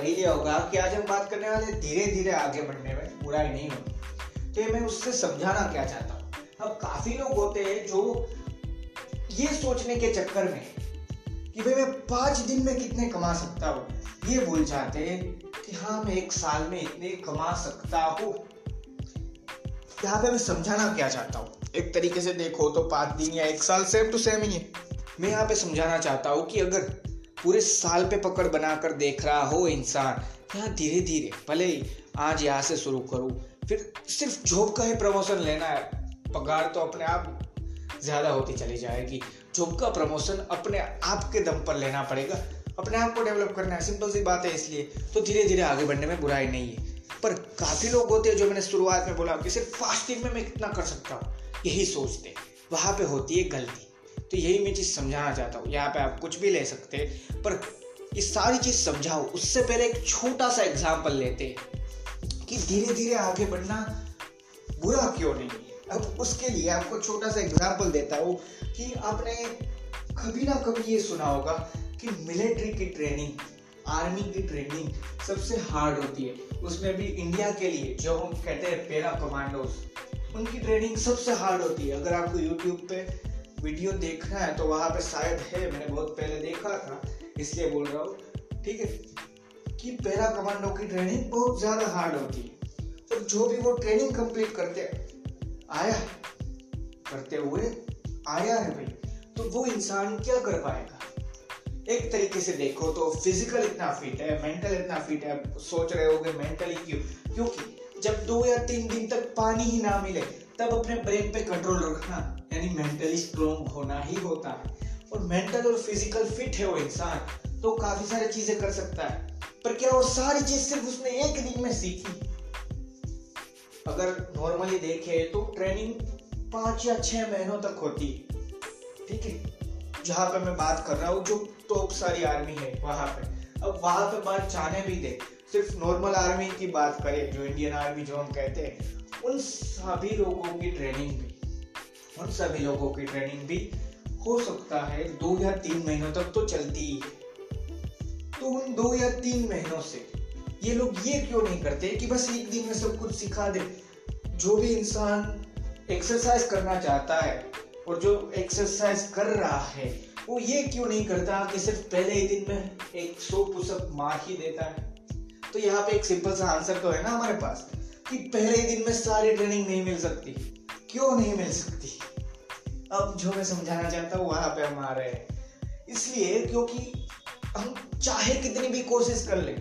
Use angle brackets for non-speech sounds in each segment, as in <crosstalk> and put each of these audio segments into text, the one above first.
में पढ़ लिया होगा कि आज हम बात करने वाले धीरे धीरे आगे बढ़ने में बुराई नहीं होती तो मैं उससे समझाना क्या चाहता हूँ? अब काफ़ी लोग होते हैं जो ये सोचने के चक्कर में कि भाई मैं पाँच दिन में कितने कमा सकता हूँ? ये भूल जाते हैं कि हाँ मैं एक साल में इतने कमा सकता हूँ। यहाँ पे मैं समझाना क्या चाहता हूँ? एक तरीके से देखो तो पाँच दिन या एक साल सेम टू सेम ही है। मैं यहाँ पे समझाना चाहता हूँ कि अगर पूरे साल पे पकड़ बनाकर देख रहा हो इंसान। यहाँ धीरे धीरे भले ही आज यहाँ से शुरू करूँ, फिर सिर्फ़ जॉब का ही प्रमोशन लेना है। पगार तो अपने आप ज़्यादा होती चली जाएगी। जॉब का प्रमोशन अपने आप के दम पर लेना पड़ेगा। अपने आप को डेवलप करना है। सिंपल सी बात है इसलिए तो धीरे धीरे आगे बढ़ने में बुराई नहीं है। पर काफ़ी लोग होते हैं जो मैंने शुरुआत में बोला कि सिर्फ़ फास्ट दिन में मैं कितना कर सकता हूँ। यही सोचते वहाँ पे होती है गलती। तो यही मैं चीज़ समझाना चाहता हूँ। यहाँ पे आप कुछ भी ले सकते हैं, पर ये सारी चीज़ समझाओ। उससे पहले एक छोटा सा एग्ज़ाम्पल लेते हैं कि धीरे धीरे आगे बढ़ना बुरा क्यों नहीं है? अब उसके लिए आपको छोटा सा एग्ज़ाम्पल देता हूँ कि आपने कभी ना कभी ये सुना होगा कि मिलिट्री की ट्रेनिंग आर्मी की ट्रेनिंग सबसे हार्ड होती है। उसमें भी इंडिया के लिए जो हम कहते हैं पेरा कमांडोज उनकी ट्रेनिंग सबसे हार्ड होती है। अगर आपको यूट्यूब पे वीडियो देखना है तो वहाँ पे शायद है, मैंने बहुत पहले देखा था, इसलिए बोल रहा हूँ। ठीक है? कि पैरा कमांडो की ट्रेनिंग बहुत ज़्यादा हार्ड होती है और जो भी वो ट्रेनिंग कंप्लीट करते, आया, करते हुए आया है भाई तो वो इंसान क्या कर पाएगा? एक तरीके से देखो तो फ़िज़िकल इतना फिट है मेंटल इतना फिट है सोच रहे होगे मेंटली क्यों? क्योंकि जब दो या तीन दिन तक पानी ही ना मिले, तब अपने ब्रेन पे कंट्रोल रखना। यानी मेंटली स्ट्रोंग होना ही होता है। और मेंटल और फ़िज़िकल फिट है वो इंसान तो काफ़ी सारी चीज़ें कर सकता है। पर क्या वो सारी चीज़ सिर्फ़ उसने एक दिन में सीखी? अगर नॉर्मली देखे तो ट्रेनिंग पाँच या छह महीनों तक होती है। ठीक है? जहाँ पे मैं बात कर रहा हूँ, जो टॉप सारी आर्मी है, वहाँ पे। अब वहाँ पे बात जाने भी दे, सिर्फ़ नॉर्मल आर्मी की बात करें, जो इंडियन आर्मी जो हम कहते हैं, उन सभी लोगों की ट्रेनिंग भी उन सभी लोगों की ट्रेनिंग भी हो सकता है दो या तीन महीनों तक तो चलती ही है। तो उन दो या तीन महीनों से ये लोग ये क्यों नहीं करते कि बस एक दिन में सब कुछ सिखा दे? जो भी इंसान एक्सरसाइज करना चाहता है और जो एक्सरसाइज कर रहा है, वो ये क्यों नहीं करता कि सिर्फ़ पहले ही दिन में एक सौ पुशअप मार ही देता है? तो यहाँ पे एक सिंपल सा आंसर तो है ना हमारे पास कि पहले ही दिन में सारी ट्रेनिंग नहीं मिल सकती। क्यों नहीं मिल सकती? अब जो मैं समझाना चाहता हूँ, वहाँ पे हम आ रहे हैं। इसलिए क्योंकि हम चाहे कितनी भी कोशिश कर ले,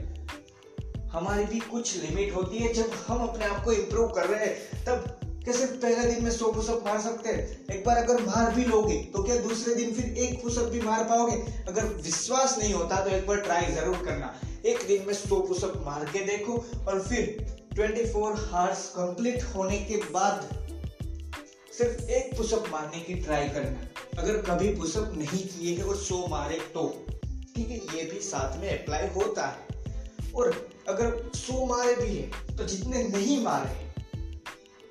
हमारी भी कुछ लिमिट होती है। जब हम अपने आप को इम्प्रूव कर रहे हैं, तब कैसे पहले दिन में सौ पुशअप मार सकते हैं? एक बार अगर मार भी लोगे तो क्या दूसरे दिन फिर एक पुशअप भी मार पाओगे? अगर विश्वास नहीं होता तो एक बार ट्राई ज़रूर करना। एक दिन में सौ पुशअप मार के देखो, और फिर 24 फोर हार्स कंप्लीट होने के बाद सिर्फ़ एक पुशअप मारने की ट्राई करना। अगर कभी पुशअप नहीं किए है और सो मारे तो ठीक है, ये भी साथ में अप्लाई होता है। और अगर सो मारे भी है तो जितने नहीं मारे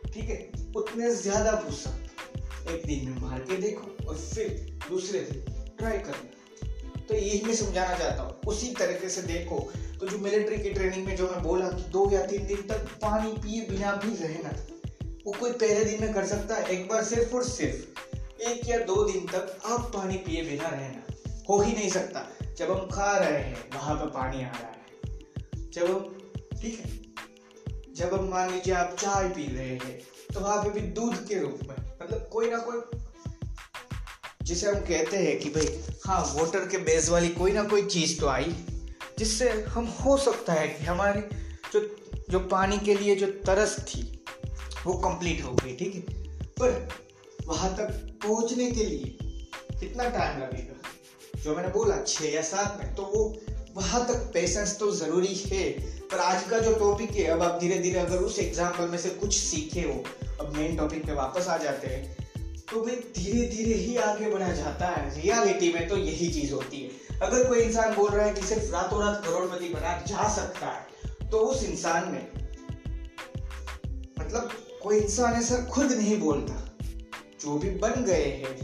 ठीक है, उतने ज़्यादा पुशअप। एक दिन में मार के देखो और फिर दूसरे दिन ट्राई करना। तो यही मैं समझाना चाहता हूँ। उसी तरीके से देखो तो जो मिलिट्री की ट्रेनिंग में जो मैं बोला कि दो या तीन दिन तक पानी पिए बिना भी रहना वो कोई पहले दिन में कर सकता है, एक बार सिर्फ़ और सिर्फ़ एक या दो दिन तक आप पानी पिए बिना रहना। हो ही नहीं सकता। जब हम खा रहे हैं, वहाँ पर पानी आ रहा है। जब हम ठीक है? जब हम मान लीजिए आप चाय पी रहे हैं तो वहाँ पे भी दूध के रूप में मतलब कोई ना कोई जिसे हम कहते हैं कि भाई हाँ वाटर के बेस वाली कोई ना कोई चीज़ तो आई, जिससे हम हो सकता है कि हमारी जो जो पानी के लिए जो तरस थी वो कंप्लीट हो गई, ठीक है? पर वहाँ तक पहुँचने के लिए कितना टाइम लगेगा? जो मैंने बोला छह या सात में तो वो वहाँ तक पेशेंस तो ज़रूरी है। पर आज का जो टॉपिक है, अब आप धीरे धीरे अगर उस एग्ज़ाम्पल में से कुछ सीखे हो, अब मेन टॉपिक पे वापस आ जाते हैं तो भाई धीरे धीरे ही आगे बढ़ा जाता है। रियलिटी में तो यही चीज़ होती है। अगर कोई इंसान बोल रहा है कि सिर्फ़ रातों रात करोड़पति बना जा सकता है तो उस इंसान में मतलब कोई इंसान ऐसा खुद नहीं बोलता। जो भी बन गए हैं,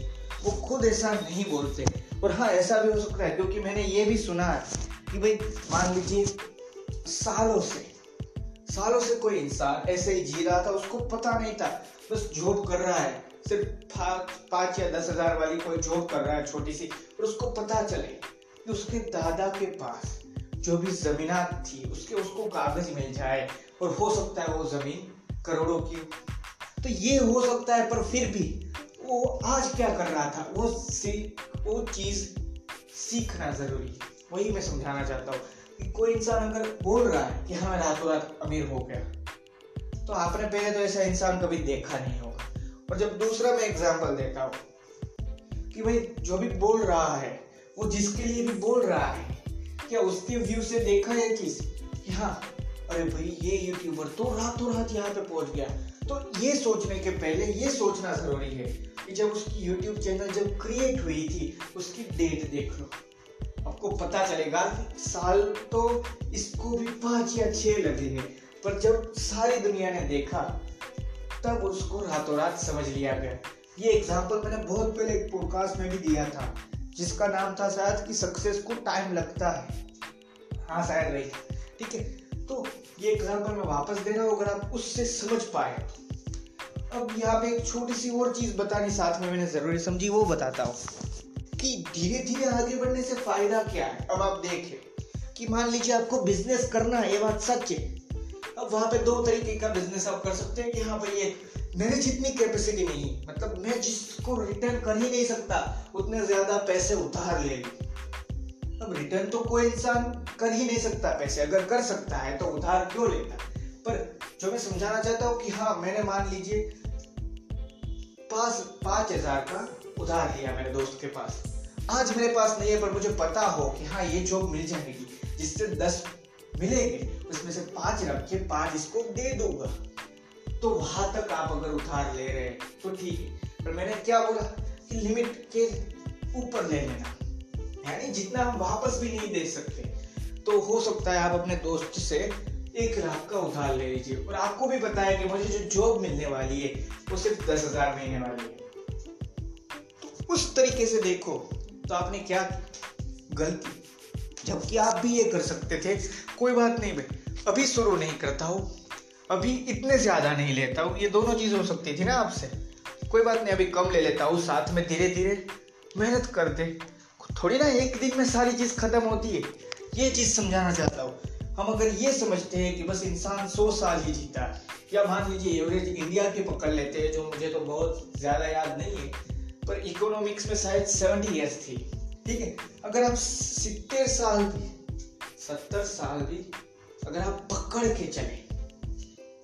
वो खुद ऐसा नहीं बोलते। और हाँ ऐसा भी हो सकता है, क्योंकि मैंने ये भी सुना है कि भाई, मान लीजिए, सालों से सालों से कोई इंसान ऐसे ही जी रहा था, उसको पता नहीं था। बस जॉब कर रहा है, सिर्फ़ पाँच या दस हज़ार वाली कोई जॉब कर रहा है, छोटी सी, और उसको पता चले कि उसके दादा के पास जो भी जमीनात थी, उसके, उसको कागज़ मिल जाए, और हो सकता है वो ज़मीन करोड़ों की तो ये हो सकता है, पर फिर भी वो आज क्या कर रहा था, वो सी, वो चीज़ सीखना ज़रूरी है। वही मैं समझाना चाहता हूँ कि कोई इंसान अगर बोल रहा है कि हाँ मैं रातों रात अमीर हो गया तो आपने पहले तो ऐसा इंसान कभी देखा नहीं होगा। और जब दूसरा मैं एग्ज़ाम्पल देता हूँ कि भाई, जो भी बोल रहा है, वो जिसके लिए भी बोल रहा है, क्या उसके व्यू से देखा है चीज़? कि हाँ अरे भाई, ये यूट्यूबर तो रातों रात यहाँ पे पहुँच गया। तो ये सोचने के पहले, ये सोचना ज़रूरी है कि जब उसकी यूट्यूब चैनल जब क्रिएट हुई थी, उसकी डेट देख लो। आपको पता चलेगा साल तो इसको भी पाँच या छह लगे हैं, पर जब सारी दुनिया ने देखा, तब उसको रातों रात समझ लिया गया। ये एग्ज़ाम्पल मैंने बहुत पहले एक पॉडकास्ट में भी दिया था, जिसका नाम था शायद कि सक्सेस को टाइम लगता है। हाँ शायद वही। ठीक है? तो ये एग्ज़ाम्पल मैं वापस दे रहा हूँ अगर आप उससे समझ पाए अब यहाँ पे एक छोटी सी और चीज़ बतानी साथ में मैंने ज़रूरी समझी, वो बताता हूँ कि धीरे धीरे आगे बढ़ने से फ़ायदा क्या है। अब आप देखें कि मान लीजिए आपको बिज़नेस करना है, ये बात सच है। अब वहाँ पे दो तरीके का बिज़नेस आप कर सकते हैं कि हाँ भाई ये मेरी जितनी कैपेसिटी नहीं मतलब मैं जिसको रिटर्न कर ही नहीं सकता, उतने ज़्यादा पैसे उधार ले। अब रिटर्न तो कोई इंसान कर ही नहीं सकता पैसे, अगर कर सकता है तो उधार क्यों लेता? पर जो मैं समझाना चाहता हूँ कि हाँ मैंने मान लीजिए पाँच हज़ार का उधार लिया मेरे दोस्त के पास। आज मेरे पास नहीं है, पर मुझे पता हो कि हाँ ये जॉब मिल जाएगी, जिससे दस मिलेंगे, उसमें से पाँच रख के पाँच इसको दे दूँगा। तो वहाँ तक आप अगर उधार ले रहे हैं तो ठीक है। पर मैंने क्या बोला कि लिमिट के ऊपर ले लेना। यानी जितना हम वापस भी नहीं दे सकते। तो हो सकता है आप अपने दोस्त से एक लाख का उधार ले लीजिए और आपको भी पता है कि मुझे जो जॉब मिलने वाली है, वो सिर्फ़ दस हज़ार महीने वाली है। उस तरीके से देखो तो आपने क्या गलती? जबकि आप भी ये कर सकते थे, कोई बात नहीं भाई। अभी शुरू नहीं करता हूँ, अभी इतने ज़्यादा नहीं लेता हूँ, ये दोनों चीज़ हो सकती थी ना आपसे। कोई बात नहीं, अभी कम ले लेता हूँ, साथ में धीरे धीरे मेहनत कर दे। थोड़ी ना एक दिन में सारी चीज़ खत्म होती है। ये चीज़ समझाना चाहता हूँ। हम अगर ये समझते हैं कि बस इंसान सौ साल ही जीता है, या मान लीजिए एवरेज इंडिया के पकड़ लेते हैं, जो मुझे तो बहुत ज़्यादा याद नहीं है, पर इकोनॉमिक्स में शायद सेवेंटी ईयर्स थी। ठीक है? अगर आप सितर साल भी, सत्तर साल भी अगर आप पकड़ के चले,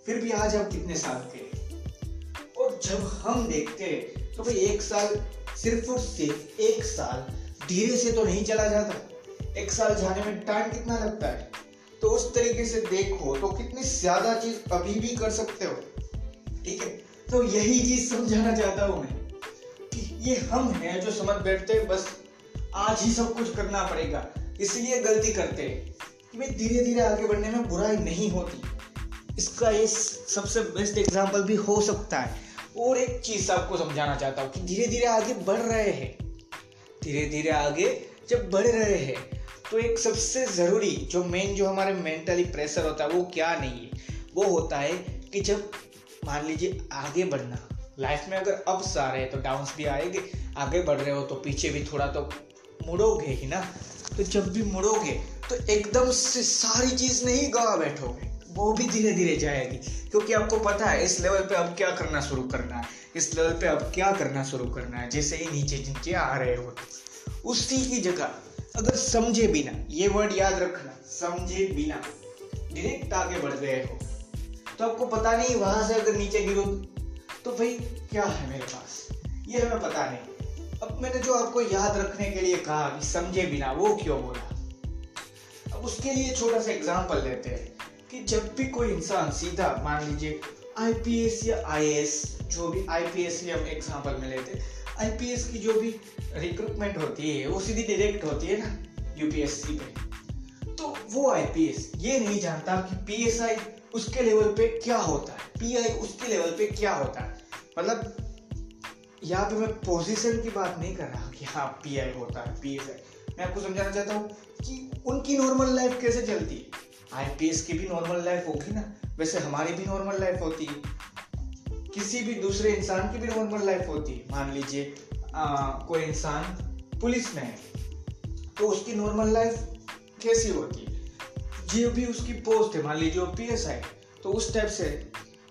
फिर भी आज आप कितने साल के और जब हम देखते हैं तो भाई एक साल सिर्फ़ और सिर्फ़ एक साल धीरे से तो नहीं चला जाता। एक साल जाने में टाइम कितना लगता है? तो उस तरीके से देखो तो कितनी ज़्यादा चीज़ अभी भी कर सकते हो। ठीक है? तो यही चीज़ समझाना चाहता हूँ मैं कि ये हम हैं जो समझ बैठते हैं, बस आज ही सब कुछ करना पड़ेगा। इसलिए गलती करते हैं। कि भाई धीरे धीरे आगे बढ़ने में बुराई नहीं होती। इसका ये सबसे बेस्ट एग्ज़ाम्पल भी हो सकता है। और एक चीज़ आपको समझाना चाहता हूँ कि धीरे धीरे आगे बढ़ रहे हैं। धीरे धीरे आगे जब बढ़ रहे हैं तो एक सबसे ज़रूरी जो मेन जो हमारे मेंटली प्रेशर होता है, वो क्या नहीं है? वो होता है कि जब मान लीजिए आगे बढ़ना लाइफ में अगर अप्स आ रहे हैं तो डाउन्स भी आएँगे, आगे बढ़ रहे हो तो पीछे भी थोड़ा तो मुड़ोगे ही ना? तो जब भी मुड़ोगे तो एकदम से सारी चीज़ नहीं, गवा बैठोगे। वो भी धीरे धीरे जाएगी। क्योंकि आपको पता है, इस लेवल पे अब क्या करना शुरू करना है? इस लेवल पे अब क्या करना शुरू करना है? जैसे ही नीचे नीचे आ रहे हो। उसी की जगह, अगर समझे बिना, ये वर्ड याद रखना, समझे बिना डायरेक्ट आगे बढ़ गए हो तो आपको पता नहीं वहाँ से अगर नीचे गिरो तो भाई, क्या है मेरे पास? ये हमें पता नहीं। अब मैंने जो आपको याद रखने के लिए कहा कि समझे बिना, वो क्यों बोला? अब उसके लिए छोटा सा एग्ज़ाम्पल लेते हैं। कि जब भी कोई इंसान सीधा, मान लीजिए आईपीएस या आईएएस जो भी आईपीएस ही हम एग्ज़ाम्पल में लेते हैं आईपीएस की जो भी रिक्रूटमेंट होती है, वो सीधी डायरेक्ट होती है ना यूपीएससी पे। तो वो आईपीएस ये नहीं जानता कि पीएसआई उसके लेवल पे क्या होता है पीआई उसके लेवल पे क्या होता है। मतलब यहाँ पे मैं पोजीशन की बात नहीं कर रहा कि हाँ पीआई होता है पीएसआई मैं आपको समझाना चाहता हूँ कि उनकी नॉर्मल लाइफ कैसे चलती है। आईपीएस की भी नॉर्मल लाइफ होगी ना, वैसे हमारी भी नॉर्मल लाइफ होती है। किसी भी दूसरे इंसान की भी नॉर्मल लाइफ होती है। मान लीजिए कोई इंसान पुलिस में है तो उसकी नॉर्मल लाइफ कैसी होती है? जो भी उसकी पोस्ट है, मान लीजिए वो पी एस आई तो उस टाइप से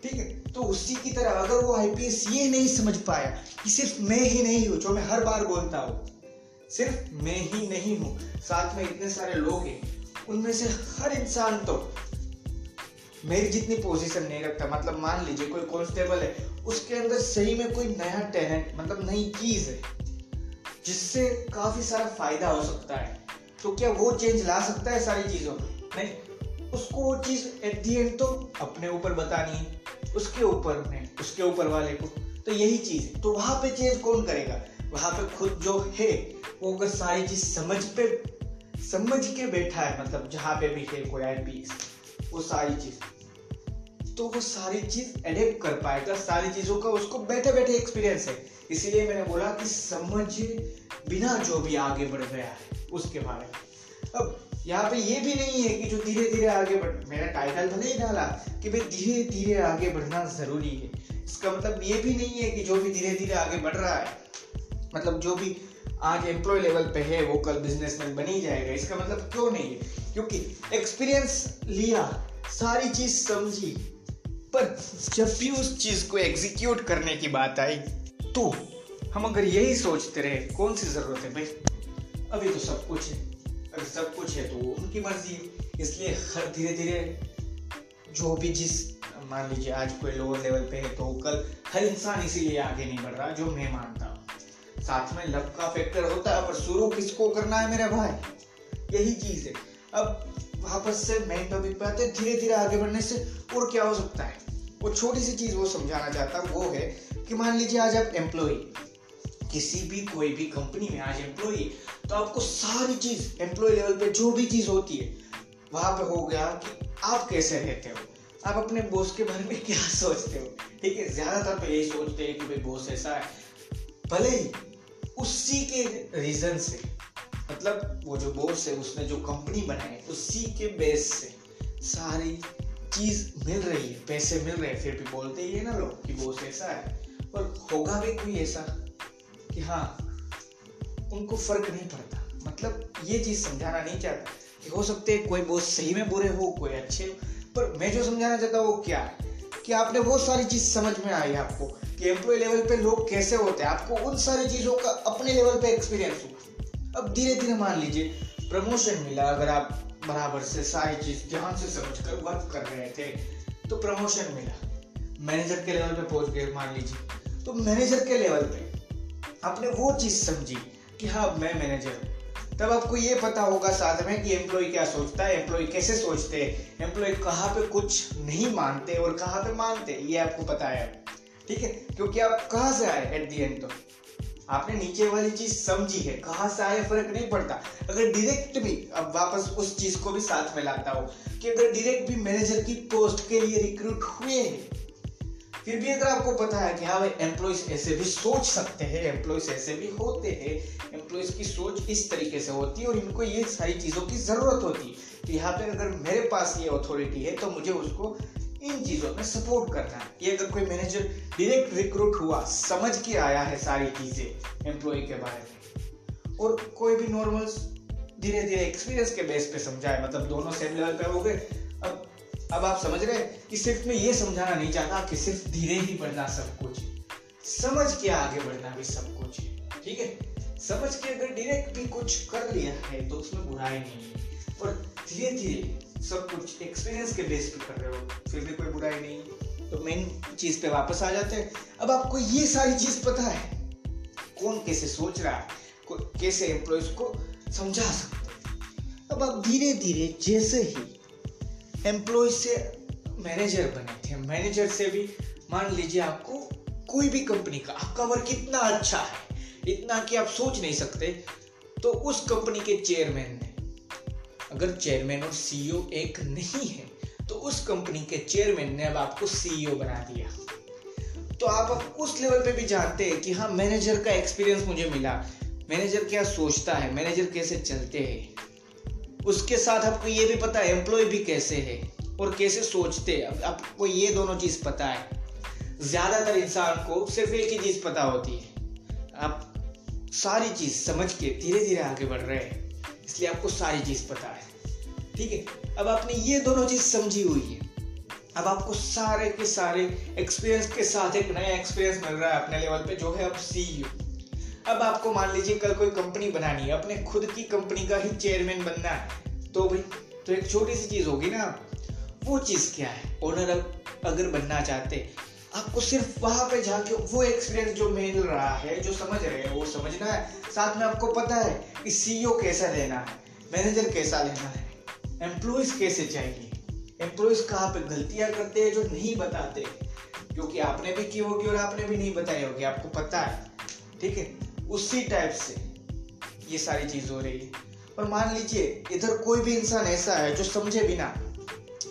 ठीक है तो उसी की तरह अगर वो आईपीएस ये नहीं समझ पाया कि सिर्फ़ मैं ही नहीं हूँ, जो मैं हर बार बोलता हूँ, सिर्फ़ मैं ही नहीं हूँ, साथ में इतने सारे लोग हैं उनमें से हर इंसान तो मेरी जितनी पोजीशन नहीं रखता। मतलब मान लीजिए कोई कांस्टेबल है, उसके अंदर सही में कोई नया टैलेंट मतलब नई चीज़ है, जिससे काफ़ी सारा फ़ायदा हो सकता है। तो क्या वो चेंज ला सकता है सारी चीज़ों में? नहीं। उसको वो चीज़ एट दी एंड तो अपने ऊपर बतानी है, उसके ऊपर में उसके ऊपर वाले को। तो यही चीज़ है। तो वहाँ पे चेंज कौन करेगा? वहाँ पे खुद जो है, वो अगर सारी चीज़ समझ पे समझ के बैठा है मतलब जहाँ पे भी है कोई आईपीएस वो सारी चीज़। तो वो सारी चीज़ एडेप्ट कर पाएगा, सारी चीज़ों का उसको बैठे बैठे एक्सपीरियंस है। इसीलिए मैंने बोला कि समझ बिना जो भी आगे बढ़ गया है, उसके बारे में। अब यहाँ पे ये भी नहीं है कि जो धीरे धीरे आगे बढ़ मेरा टाइटल भले ही डाला कि भाई धीरे धीरे आगे बढ़ना ज़रूरी है। इसका मतलब ये भी नहीं है कि जो भी धीरे धीरे आगे बढ़ रहा है मतलब जो भी आज एम्प्लॉय लेवल पे है वो कल बिजनेसमैन बन ही जाएगा। इसका मतलब क्यों नहीं है? क्योंकि एक्सपीरियंस लिया, सारी चीज़ समझी, पर जब भी उस चीज़ को एग्जीक्यूट करने की बात आई तो हम अगर यही सोचते रहे, कौन सी ज़रूरत है भाई? अभी तो सब कुछ है। अगर सब कुछ है तो उनकी मर्ज़ी है। इसलिए हर धीरे धीरे जो भी जिस, मान लीजिए आज कोई लोअर लेवल पे है तो कल हर इंसान इसीलिए आगे नहीं बढ़ रहा, जो मैं मानता साथ में लव का फैक्टर होता है, पर शुरू किसको करना है मेरे भाई? यही चीज़ है। अब वापस से मेन टॉपिक पे आते धीरे धीरे आगे बढ़ने से और क्या हो सकता है? वो छोटी सी चीज़ वो समझाना चाहता वो है कि मान लीजिए आज आप एम्प्लॉय किसी भी, कोई भी कंपनी में आज एम्प्लॉय तो आपको सारी चीज़ एम्प्लॉय लेवल पे जो भी चीज़ होती है, वहाँ पे हो गया कि आप कैसे रहते हो? आप अपने बॉस के बारे में क्या <laughs> सोचते हो? ठीक है, ज़्यादातर तो यही सोचते हैं कि भाई बॉस ऐसा है। भले ही उसी के रीजन से मतलब वो जो बॉस है, उसने जो कंपनी बनाई है, उसी के बेस से सारी चीज़ मिल रही है, पैसे मिल रहे हैं। फिर भी बोलते ही है ना लोग कि बॉस ऐसा है। पर होगा भी कोई ऐसा कि हाँ उनको फ़र्क नहीं पड़ता। मतलब ये चीज़ समझाना नहीं चाहता कि हो सकते कोई बॉस सही में बुरे हो, कोई अच्छे हो पर मैं जो समझाना चाहता हूँ वो क्या है? कि आपने बहुत सारी चीज़ समझ में आई आपको कि एम्प्लॉय लेवल पे लोग कैसे होते हैं। आपको उन सारी चीज़ों का अपने लेवल पे एक्सपीरियंस हुआ अब धीरे धीरे मान लीजिए प्रमोशन मिला, अगर आप बराबर से सारी चीज़ ध्यान से समझ कर वर्क कर रहे थे तो प्रमोशन मिला। मैनेजर के लेवल पे पहुँच गए मान लीजिए। तो मैनेजर के लेवल पे आपने वो चीज़ समझी कि हाँ मैं मैनेजर हूँ। तब आपको ये पता होगा साथ में कि एम्प्लॉय क्या सोचता है एम्प्लॉय कैसे सोचते हैं एम्प्लॉय कहाँ पे कुछ नहीं मानते और कहाँ पे मानते, ये आपको पता है। ठीक है? क्योंकि आप कहाँ से आए एट दी एंड तो? आपने नीचे वाली चीज़ समझी है, कहाँ से आए फ़र्क नहीं पड़ता। अगर डायरेक्ट भी अब वापस उस चीज़ को भी साथ में लाता हूँ कि अगर डायरेक्ट भी मैनेजर की पोस्ट के लिए रिक्रूट हुए हैं फिर भी अगर आपको पता है कि हाँ भाई एम्प्लॉयज़ ऐसे भी सोच सकते हैं एम्प्लॉयज़ ऐसे भी होते हैं एम्प्लॉयज़ की सोच इस तरीके से होती है और इनको ये सारी चीज़ों की ज़रूरत होती है तो यहाँ पे अगर मेरे पास ये अथॉरिटी है तो मुझे उसको इन चीज़ों में सपोर्ट करना है। कि अगर कोई मैनेजर डायरेक्ट रिक्रूट हुआ, समझ के आया है सारी चीज़ें एम्प्लॉय के बारे में और कोई भी नॉर्मल धीरे धीरे एक्सपीरियंस के बेस पे समझाए मतलब दोनों सेम लेवल पे हो गए अब आप समझ रहे हैं कि सिर्फ़ मैं ये समझाना नहीं चाहता कि सिर्फ़ धीरे ही बढ़ना सब कुछ समझ के आगे बढ़ना भी सब कुछ है, ठीक है? समझ के अगर डायरेक्ट भी कुछ कर लिया है तो उसमें बुराई नहीं है। और धीरे धीरे सब कुछ एक्सपीरियंस के बेस पे कर रहे हो, फिर भी कोई बुराई नहीं है। तो मेन चीज़ पे वापस आ जाते हैं। अब आपको ये सारी चीज़ पता है, कौन कैसे सोच रहा है कैसे एम्प्लॉयज़ को समझा सकते हैं। अब आप धीरे धीरे जैसे ही एम्प्लॉय से मैनेजर बने थे। मैनेजर से भी मान लीजिए आपको कोई भी कंपनी का, आपका वर्क इतना अच्छा है, इतना कि आप सोच नहीं सकते तो उस कंपनी के चेयरमैन ने, अगर चेयरमैन और सीईओ एक नहीं है तो उस कंपनी के चेयरमैन ने अब आपको सीईओ बना दिया। तो आप अब उस लेवल पे भी जानते हैं कि हाँ मैनेजर का एक्सपीरियंस मुझे मिला। मैनेजर क्या सोचता है मैनेजर कैसे चलते हैं? उसके साथ आपको ये भी पता है एम्प्लॉय भी कैसे है और कैसे सोचते हैं। आपको ये दोनों चीज़ पता है। ज़्यादातर इंसान को सिर्फ़ एक ही चीज़ पता होती है। आप सारी चीज़ समझ के धीरे धीरे आगे बढ़ रहे हैं, इसलिए आपको सारी चीज़ पता है। ठीक है? अब आपने ये दोनों चीज़ समझी हुई है। अब आपको सारे के सारे एक्सपीरियंस के साथ एक नया एक्सपीरियंस मिल रहा है अपने लेवल पे, जो है अब सीईओ अब आपको मान लीजिए कल कोई कंपनी बनानी है, अपने खुद की कंपनी का ही चेयरमैन बनना है तो भाई तो एक छोटी सी चीज़ होगी ना, वो चीज़ क्या है? ओनर अगर बनना चाहते, आपको सिर्फ़ वहाँ पे जाके वो एक्सपीरियंस जो मिल रहा है, जो समझ रहे हैं, वो समझना है। साथ में आपको पता है कि सीईओ कैसा लेना है मैनेजर कैसा लेना है एम्प्लॉयज़ कैसे चाहिए एम्प्लॉयज़ कहाँ पे गलतियाँ करते हैं जो नहीं बताते, क्योंकि आपने भी की होगी और आपने भी नहीं बताई होगी, आपको पता है, ठीक है? उसी टाइप से ये सारी चीज़ हो रही है। और मान लीजिए, इधर कोई भी इंसान ऐसा है जो समझे बिना,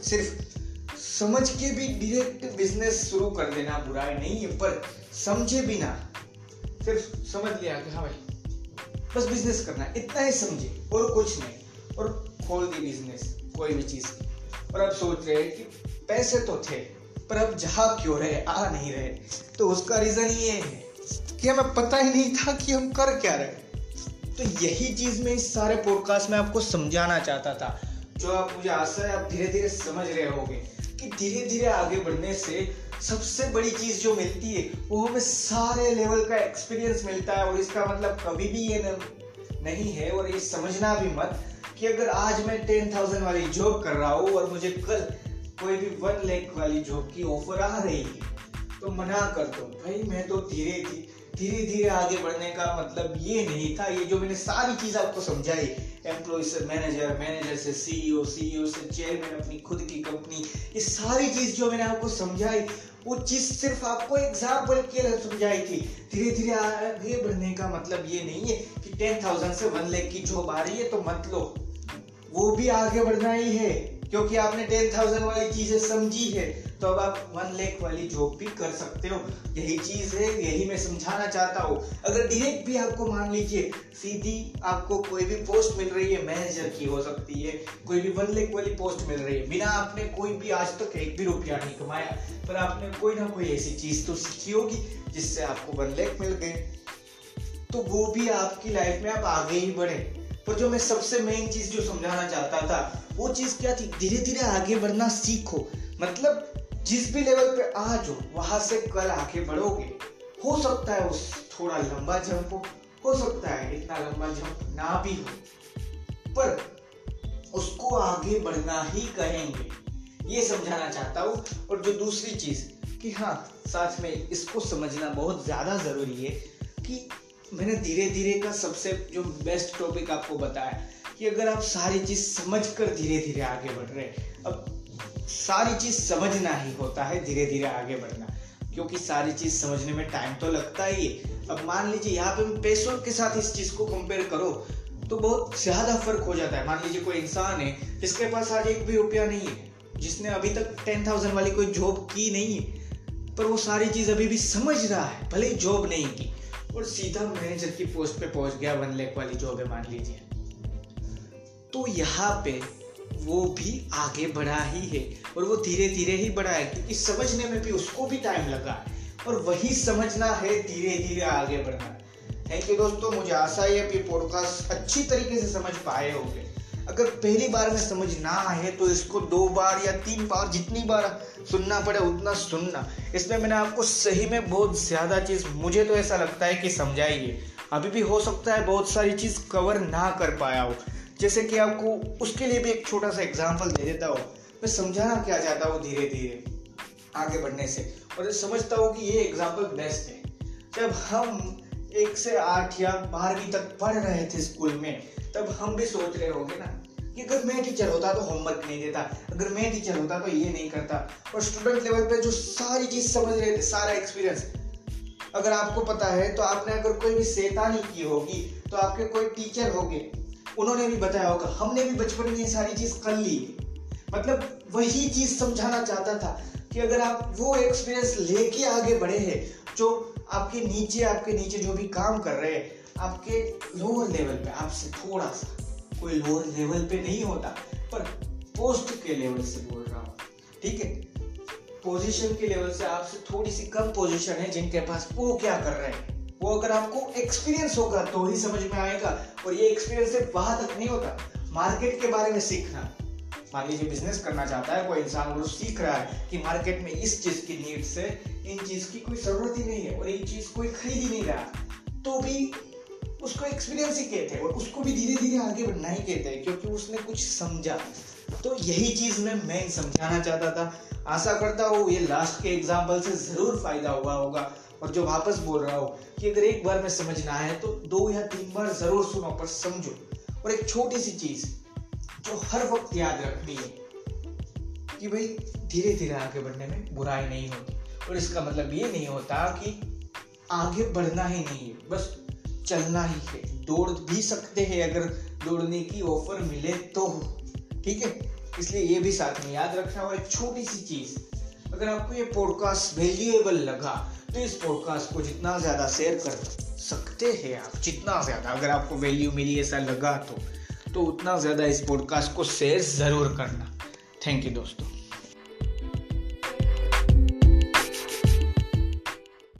सिर्फ़ समझ के भी डायरेक्ट बिज़नेस शुरू कर देना बुराई नहीं है, पर समझे बिना सिर्फ़ समझ लिया कि हाँ भाई, बस बिज़नेस करना इतना ही समझे, और कुछ नहीं। और खोल दी बिज़नेस कोई भी चीज़ और अब सोच रहे हैं कि पैसे तो थे, पर अब जहा क्यों रहे, आ नहीं रहे। तो उसका रीजन ये है कि हमें पता ही नहीं था कि हम कर क्या रहे तो यही चीज़ मैं इस सारे पॉडकास्ट में आपको समझाना चाहता था, जो आप मुझे आशा है आप धीरे धीरे समझ रहे होगे कि धीरे धीरे आगे बढ़ने से सबसे बड़ी चीज़ जो मिलती है, वो हमें सारे लेवल का एक्सपीरियंस मिलता है और इसका मतलब कभी भी ये नहीं है और ये समझना भी मत कि अगर आज मैं टेन थाउज़ेंड वाली जॉब कर रहा हूँ और मुझे कल कोई भी वन लेख वाली जॉब की ऑफ़र आ रही है तो मना कर दो। भाई, मैं तो धीरे धीरे धीरे आगे बढ़ने का मतलब ये नहीं था। ये जो मैंने सारी चीज़ आपको समझाई एम्प्लॉय से मैनेजर मैनेजर से सीईओ सीईओ से चेयरमैन अपनी, खुद की कंपनी ये सारी चीज़ जो मैंने आपको समझाई, वो चीज़ सिर्फ़ आपको एग्ज़ाम्पल के लिए समझाई थी। धीरे धीरे आगे बढ़ने का मतलब ये नहीं है कि टेन थाउज़ेंड से वन लेख की जॉब आ रही है तो मत लो। वो भी आगे बढ़ना ही है, क्योंकि आपने टेन थाउज़ेंड वाली चीज़ें समझी है। तो अब आप वन लेख वाली जॉब भी कर सकते हो। यही चीज़ है, यही मैं समझाना चाहता हूँ। अगर डायरेक्ट भी आपको मान लीजिए, सीधी आपको कोई भी पोस्ट मिल रही है मैनेजर की हो सकती है, कोई भी वन लेख वाली पोस्ट मिल रही है। बिना आपने कोई भी आज तक एक भी रुपया नहीं कमाया, पर आपने कोई ना कोई ऐसी चीज़ तो सीखी होगी, जिससे आपको वन लेख मिल गए। तो वो भी आपकी लाइफ में आप आगे ही बढ़े। पर जो मैं सबसे मेन चीज़ जो समझाना चाहता था, वो चीज़ क्या थी? धीरे धीरे आगे बढ़ना सीखो। मतलब जिस भी लेवल पे आज हो, वहाँ से कल आगे बढ़ोगे। हो सकता है उस थोड़ा लंबा जंप हो हो सकता है इतना लंबा जंप ना भी हो, पर उसको आगे बढ़ना ही कहेंगे। ये समझाना चाहता हूँ। और जो दूसरी चीज़ कि हाँ साथ में इसको समझना बहुत ज़्यादा ज़रूरी है कि मैंने धीरे धीरे का सबसे जो बेस्ट टॉपिक आपको बताया कि अगर आप सारी चीज़ समझ कर धीरे धीरे आगे बढ़ रहे अब सारी चीज़ समझना ही होता है धीरे धीरे आगे बढ़ना, क्योंकि सारी चीज़ समझने में टाइम तो लगता ही है। अब मान लीजिए यहाँ पे पैसों के साथ इस चीज़ को कंपेयर करो तो बहुत ज़्यादा फ़र्क हो जाता है। मान लीजिए कोई इंसान है जिसके पास आज एक भी रुपया नहीं है, जिसने अभी तक टेन थाउज़ेंड वाली कोई जॉब की नहीं है, पर वो सारी चीज़ अभी भी समझ रहा है, भले ही जॉब नहीं की और सीधा मैनेजर की पोस्ट पे पहुँच गया वन लेख वाली जॉब है, मान लीजिए। तो यहाँ पे वो भी आगे बढ़ा ही है और वो धीरे धीरे ही बढ़ा है क्योंकि समझने में भी उसको भी टाइम लगा है और वही समझना है धीरे धीरे आगे बढ़ना। थैंक यू दोस्तों, मुझे आशा है कि पॉडकास्ट अच्छी तरीके से समझ पाए होंगे। अगर पहली बार में समझ ना आए तो इसको दो बार या तीन बार जितनी बार सुनना पड़े, उतना सुनना। इसमें मैंने आपको सही में बहुत ज़्यादा चीज़, मुझे तो ऐसा लगता है कि समझाइए। अभी भी हो सकता है बहुत सारी चीज़ कवर ना कर पाया हो। जैसे कि आपको उसके लिए भी एक छोटा सा एग्ज़ाम्पल दे देता हूँ। मैं समझाना क्या चाहता हूँ धीरे धीरे आगे बढ़ने से? और समझता हूँ कि ये एग्ज़ाम्पल बेस्ट है। जब हम एक से आठ या बारहवीं तक पढ़ रहे थे स्कूल में तब हम भी सोच रहे होंगे ना कि अगर मैं टीचर होता तो होमवर्क नहीं देता, अगर मैं टीचर होता तो ये नहीं करता। और स्टूडेंट लेवल पे जो सारी चीज़ समझ रहे थे, सारा एक्सपीरियंस अगर आपको पता है तो आपने अगर कोई भी शैतानी की होगी तो आपके कोई टीचर होंगे, उन्होंने भी बताया होगा, हमने भी बचपन में ये सारी चीज़ कर ली। मतलब वही चीज़ समझाना चाहता था कि अगर आप वो एक्सपीरियंस लेके आगे बढ़े हैं, जो आपके नीचे आपके नीचे जो भी काम कर रहे हैं आपके लोअर लेवल पे, आपसे थोड़ा सा कोई लोअर लेवल पे नहीं होता, पर पोस्ट के लेवल से बोल रहा हूँ, ठीक है? पोजीशन के लेवल से आपसे थोड़ी सी कम पोजीशन है जिनके पास वो क्या कर रहे हैं? वो अगर आपको एक्सपीरियंस होगा तो ही समझ में आएगा, और ये एक्सपीरियंस से वहाँ तक नहीं होता। मार्केट के बारे में सीखना। मान लीजिए बिज़नेस करना चाहता है, कोई इंसान वो सीख रहा है कि मार्केट में इस चीज़ की नीड से इन चीज़ की कोई ज़रूरत ही नहीं है, और ये चीज़ कोई खरीद ही नहीं रहा तो भी उसको एक्सपीरियंस ही कहते हैं और उसको भी धीरे धीरे आगे बढ़ना ही कहते हैं क्योंकि उसने कुछ समझा तो यही चीज़ मैं मैं समझाना चाहता था। आशा करता हूँ ये लास्ट के एग्ज़ाम्पल से ज़रूर फ़ायदा हुआ होगा और जो वापस बोल रहा हूँ कि अगर एक बार में समझना है तो दो या तीन बार ज़रूर सुनो पर समझो। और एक छोटी सी चीज़ जो हर वक्त याद रखनी है कि भाई धीरे धीरे आगे बढ़ने में बुराई नहीं होती। और इसका मतलब ये नहीं होता कि आगे बढ़ना ही नहीं है। बस चलना ही है। दौड़ भी सकते हैं अगर दौड़ने की ऑफ़र मिले तो। ठीक है? इसलिए ये भी साथ में याद रखना और एक छोटी सी चीज़, अगर आपको ये पॉडकास्ट वैल्यूएबल लगा तो इस पॉडकास्ट को जितना ज़्यादा शेयर कर सकते हैं आप, जितना ज़्यादा अगर आपको वैल्यू मिली ऐसा लगा तो तो उतना ज़्यादा इस पॉडकास्ट को शेयर ज़रूर करना। थैंक यू दोस्तों।